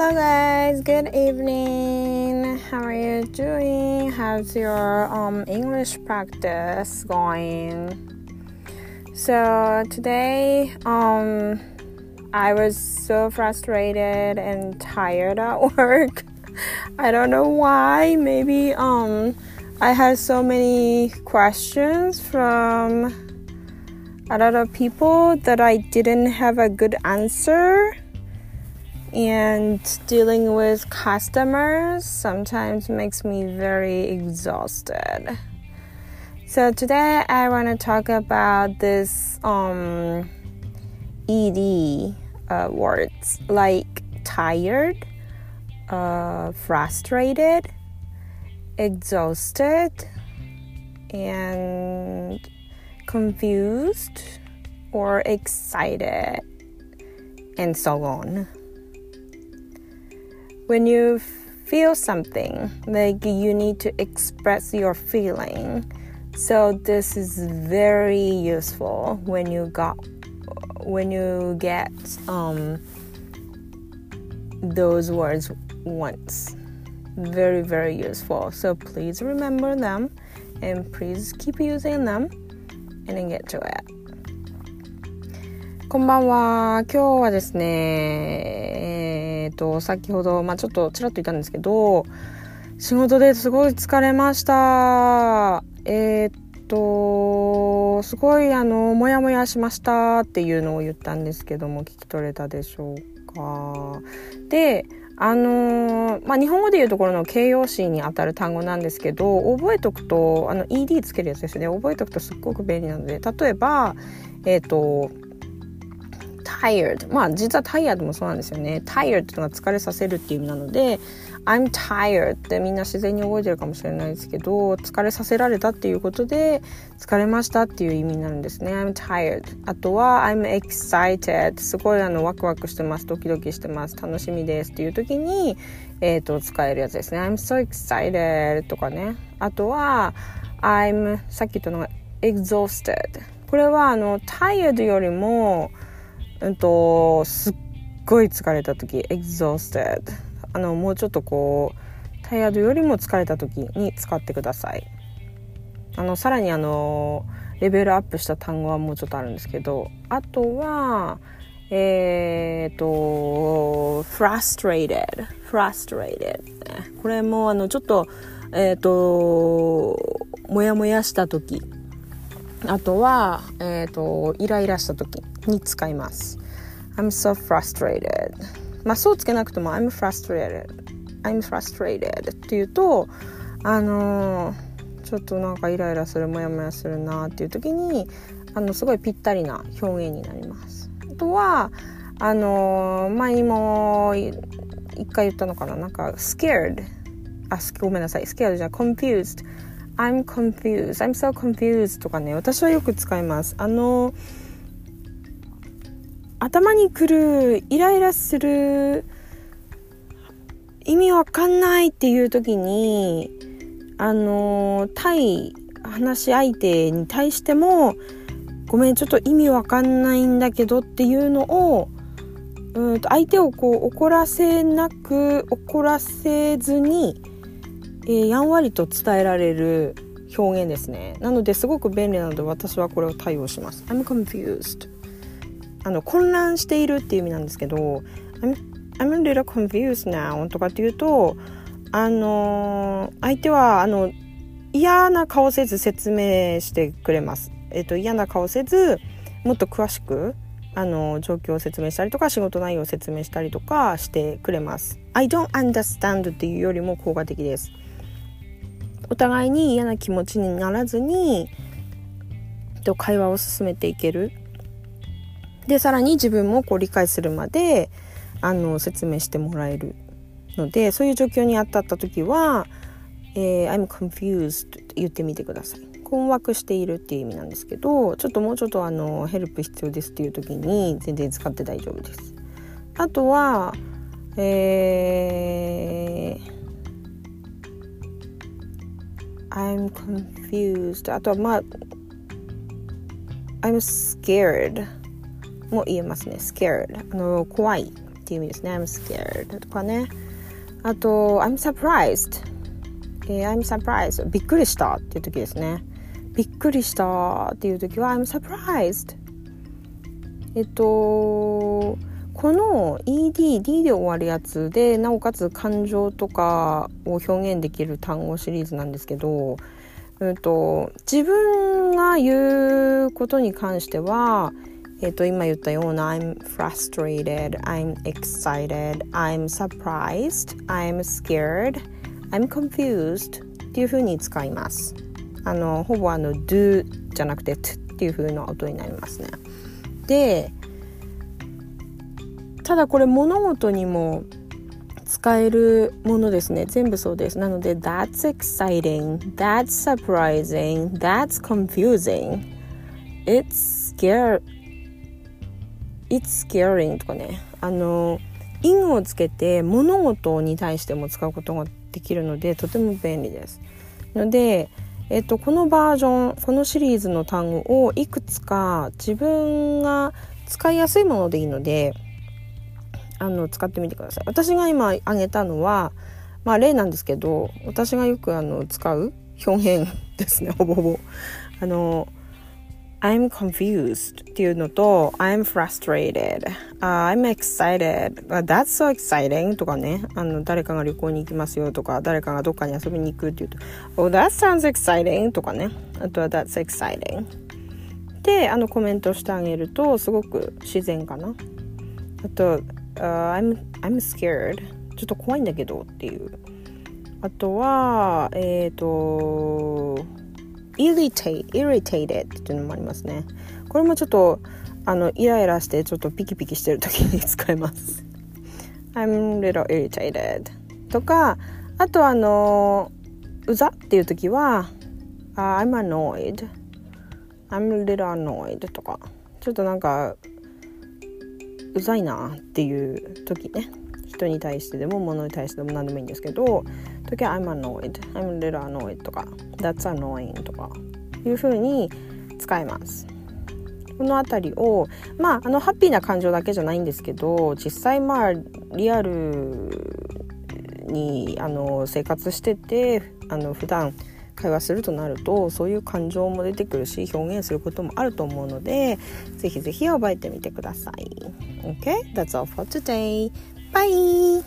Hello, guys. Good evening. How are you doing? How's your um, English practice going? So today, um, I was so frustrated and tired at work. I don't know why. Maybe um, I had so many questions from a lot of people that I didn't have a good answer. And dealing with customers sometimes makes me very exhausted. So today I want to talk about this um, ED uh, words like tired, uh, frustrated, exhausted, and confused or excited, and so on. When you feel something, like you need to express your feeling. So this is very useful when you got when you get um, those words once. Very very useful. So please remember them and please keep using them and then get to it. こんばんは。今日はですね、えっ、と、先ほど、まあちょっとちらっと言ったんですけど、仕事ですごい疲れました。えっ、と、すごいあの、もやもやしましたっていうのを言ったんですけども、聞き取れたでしょうか。で、あのー、まあ、日本語でいうところの形容詞にあたる単語なんですけど覚えとくとあの ED つけるやつですね覚えとくとすっごく便利なので例えばえっ、と tired. まあ実は tired もそうなんですよね。tired っていうのが疲れさせるっていう意味なので I'm tired ってみんな自然に覚えてるかもしれないですけど疲れさせられたっていうことで疲れましたっていう意味になるんですね。I'm tired. あとは I'm excited. すごいあのワクワクしてます。ドキドキしてます。楽しみですっていう時にえっ、ー、と使えるやつですね。I'm so excited とかね。あとは I'm さっき言ったのが exhausted これはあの tired よりもうんとすっごい疲れた時 exhausted あのもうちょっとこうタイヤドよりも疲れた時に使ってください。あのさらにあのレベルアップした単語はもうちょっとあるんですけどあとはえっ、ー、と frustrated frustrated これもあのちょっとえっ、ー、とモヤモヤした時あとは、えーと、イライラした時に使います。I'm so frustrated. まあそうつけなくても I'm frustrated. I'm frustrated っていうとあのー、ちょっとなんかイライラするモヤモヤするなっていう時にあのすごいぴったりな表現になります。あとはあのー、前にも一回言ったのかな？なんか scared あごめんなさい scared じゃ confused I'm confused. I'm so confused とかね私はよく使います。あの頭にくるイライラする意味わかんないっていう時にあの対話し相手に対してもごめんちょっと意味わかんないんだけどっていうのをうんと相手をこう怒らせなく怒らせずにえー、やんわりと伝えられる表現ですねなのですごく便利なので私はこれを対応します I'm confused あの混乱しているっていう意味なんですけど I'm, I'm a little confused now とかっていうとあのー、相手はあの嫌な顔せず説明してくれます。えっと、嫌な顔せずもっと詳しくあの状況を説明したりとか仕事内容を説明したりとかしてくれます。I don't understand っていうよりも効果的です。お互いに嫌な気持ちにならずに会話を進めていけるでさらに自分もこう理解するまであの説明してもらえるのでそういう状況にあったった時は「えー、I'm confused」って言ってみてください。困惑しているっていう意味なんですけどちょっともうちょっとあのヘルプ必要ですっていう時に全然使って大丈夫です。あとはえー I'm confused あとはまあ I'm scared も言えますね scared あの怖いっていう意味ですね I'm scared とかねあと I'm surprised、えー、I'm surprised びっくりしたっていう時ですねびっくりしたっていう時は I'm surprised えっとこの ED、D で終わるやつでなおかつ感情とかを表現できる単語シリーズなんですけど、うんと、自分が言うことに関しては、えっと、今言ったような I'm frustrated, I'm excited, I'm surprised, I'm scared, I'm confused っていう風に使います。あのほぼあの do じゃなくて t っていう風な音になりますね。でただこれ物事にも使えるものですね。全部そうです。なので That's exciting. That's surprising. That's confusing. It's scary It's scary とかね。あの因をつけて物事に対しても使うことができるのでとても便利です。のでえっと、このバージョンこのシリーズの単語をいくつか自分が使いやすいものでいいのであの使ってみてください。私が今挙げたのはまあ例なんですけど私がよくあの使う表現ですね。ほぼほぼ。あの I'm confused っていうのと I'm frustrated、uh, I'm excited That's so exciting とかね。あの誰かが旅行に行きますよとか誰かがどっかに遊びに行くっていうと Oh that sounds exciting とかね。あとは That's exciting であのコメントしてあげるとすごく自然かな。あと、uh, I'm, I'm scared. ちょっと怖いんだけどっていう。あとはえっ、ー、と irritate, irritated っていうのもありますね。これもちょっとあのイライラしてちょっとピキピキしてる時に使えます。I'm little irritated. とかあとあのうざっていう時は、uh, I'm annoyed. I'm little annoyed とか。ちょっとなんかうざいなっていう時ね人に対してでも物に対してでも何でもいいんですけど時は I'm annoyed I'm little annoyed とか That's annoying とかいう風に使えますこの辺りをまああのハッピーな感情だけじゃないんですけど実際まあリアルにあの生活しててあの普段会話するとなるとそういう感情も出てくるし表現することもあると思うのでぜひぜひ覚えてみてください。Okay? That's all for today. Bye!